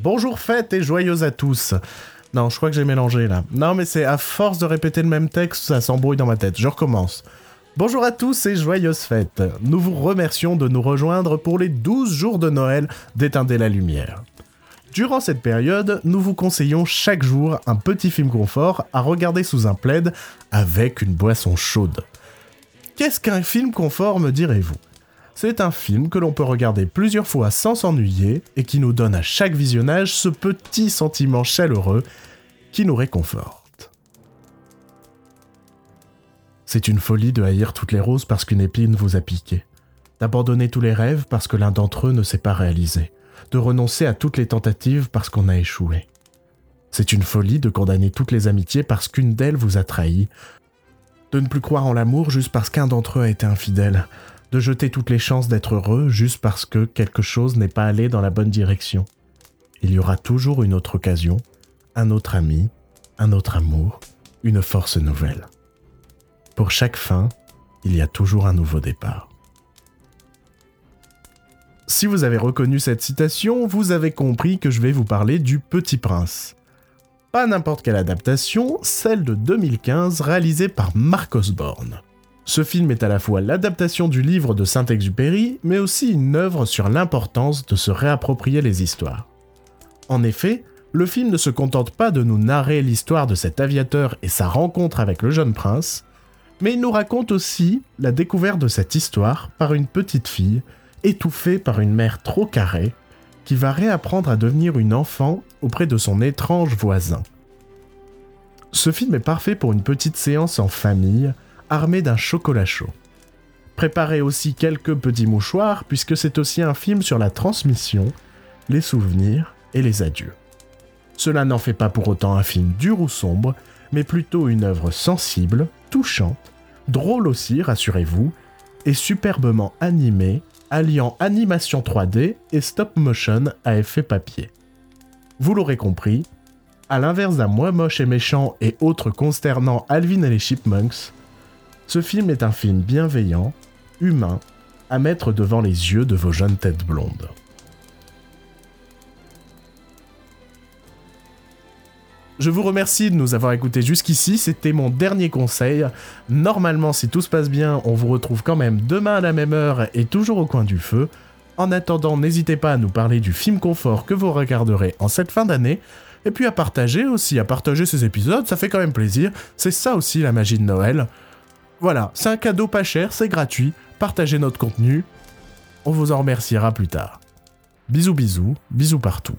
Bonjour fête et joyeuse à tous. Non, je crois que j'ai mélangé là. Non, mais c'est à force de répéter le même texte, ça s'embrouille dans ma tête. Je recommence. Bonjour à tous et joyeuses fêtes. Nous vous remercions de nous rejoindre pour les 12 jours de Noël d'Éteindre la lumière. Durant cette période, nous vous conseillons chaque jour un petit film confort à regarder sous un plaid avec une boisson chaude. Qu'est-ce qu'un film confort, me direz-vous? C'est un film que l'on peut regarder plusieurs fois sans s'ennuyer et qui nous donne à chaque visionnage ce petit sentiment chaleureux qui nous réconforte. C'est une folie de haïr toutes les roses parce qu'une épine vous a piqué, d'abandonner tous les rêves parce que l'un d'entre eux ne s'est pas réalisé, de renoncer à toutes les tentatives parce qu'on a échoué. C'est une folie de condamner toutes les amitiés parce qu'une d'elles vous a trahi, de ne plus croire en l'amour juste parce qu'un d'entre eux a été infidèle, de jeter toutes les chances d'être heureux juste parce que quelque chose n'est pas allé dans la bonne direction. Il y aura toujours une autre occasion, un autre ami, un autre amour, une force nouvelle. Pour chaque fin, il y a toujours un nouveau départ. Si vous avez reconnu cette citation, vous avez compris que je vais vous parler du Petit Prince. Pas n'importe quelle adaptation, celle de 2015 réalisée par Mark Osborne. Ce film est à la fois l'adaptation du livre de Saint-Exupéry, mais aussi une œuvre sur l'importance de se réapproprier les histoires. En effet, le film ne se contente pas de nous narrer l'histoire de cet aviateur et sa rencontre avec le jeune prince, mais il nous raconte aussi la découverte de cette histoire par une petite fille étouffée par une mère trop carrée, qui va réapprendre à devenir une enfant auprès de son étrange voisin. Ce film est parfait pour une petite séance en famille, armée d'un chocolat chaud. Préparez aussi quelques petits mouchoirs, puisque c'est aussi un film sur la transmission, les souvenirs et les adieux. Cela n'en fait pas pour autant un film dur ou sombre, mais plutôt une œuvre sensible, touchante, drôle aussi, rassurez-vous, et superbement animée alliant animation 3D et stop motion à effet papier. Vous l'aurez compris, à l'inverse d'un moi moche et méchant et autres consternants Alvin et les Chipmunks, ce film est un film bienveillant, humain, à mettre devant les yeux de vos jeunes têtes blondes. Je vous remercie de nous avoir écoutés jusqu'ici, c'était mon dernier conseil. Normalement, si tout se passe bien, on vous retrouve quand même demain à la même heure et toujours au coin du feu. En attendant, n'hésitez pas à nous parler du film confort que vous regarderez en cette fin d'année. Et puis à partager aussi, à partager ces épisodes, ça fait quand même plaisir. C'est ça aussi la magie de Noël. Voilà, c'est un cadeau pas cher, c'est gratuit. Partagez notre contenu. On vous en remerciera plus tard. Bisous bisous, bisous partout.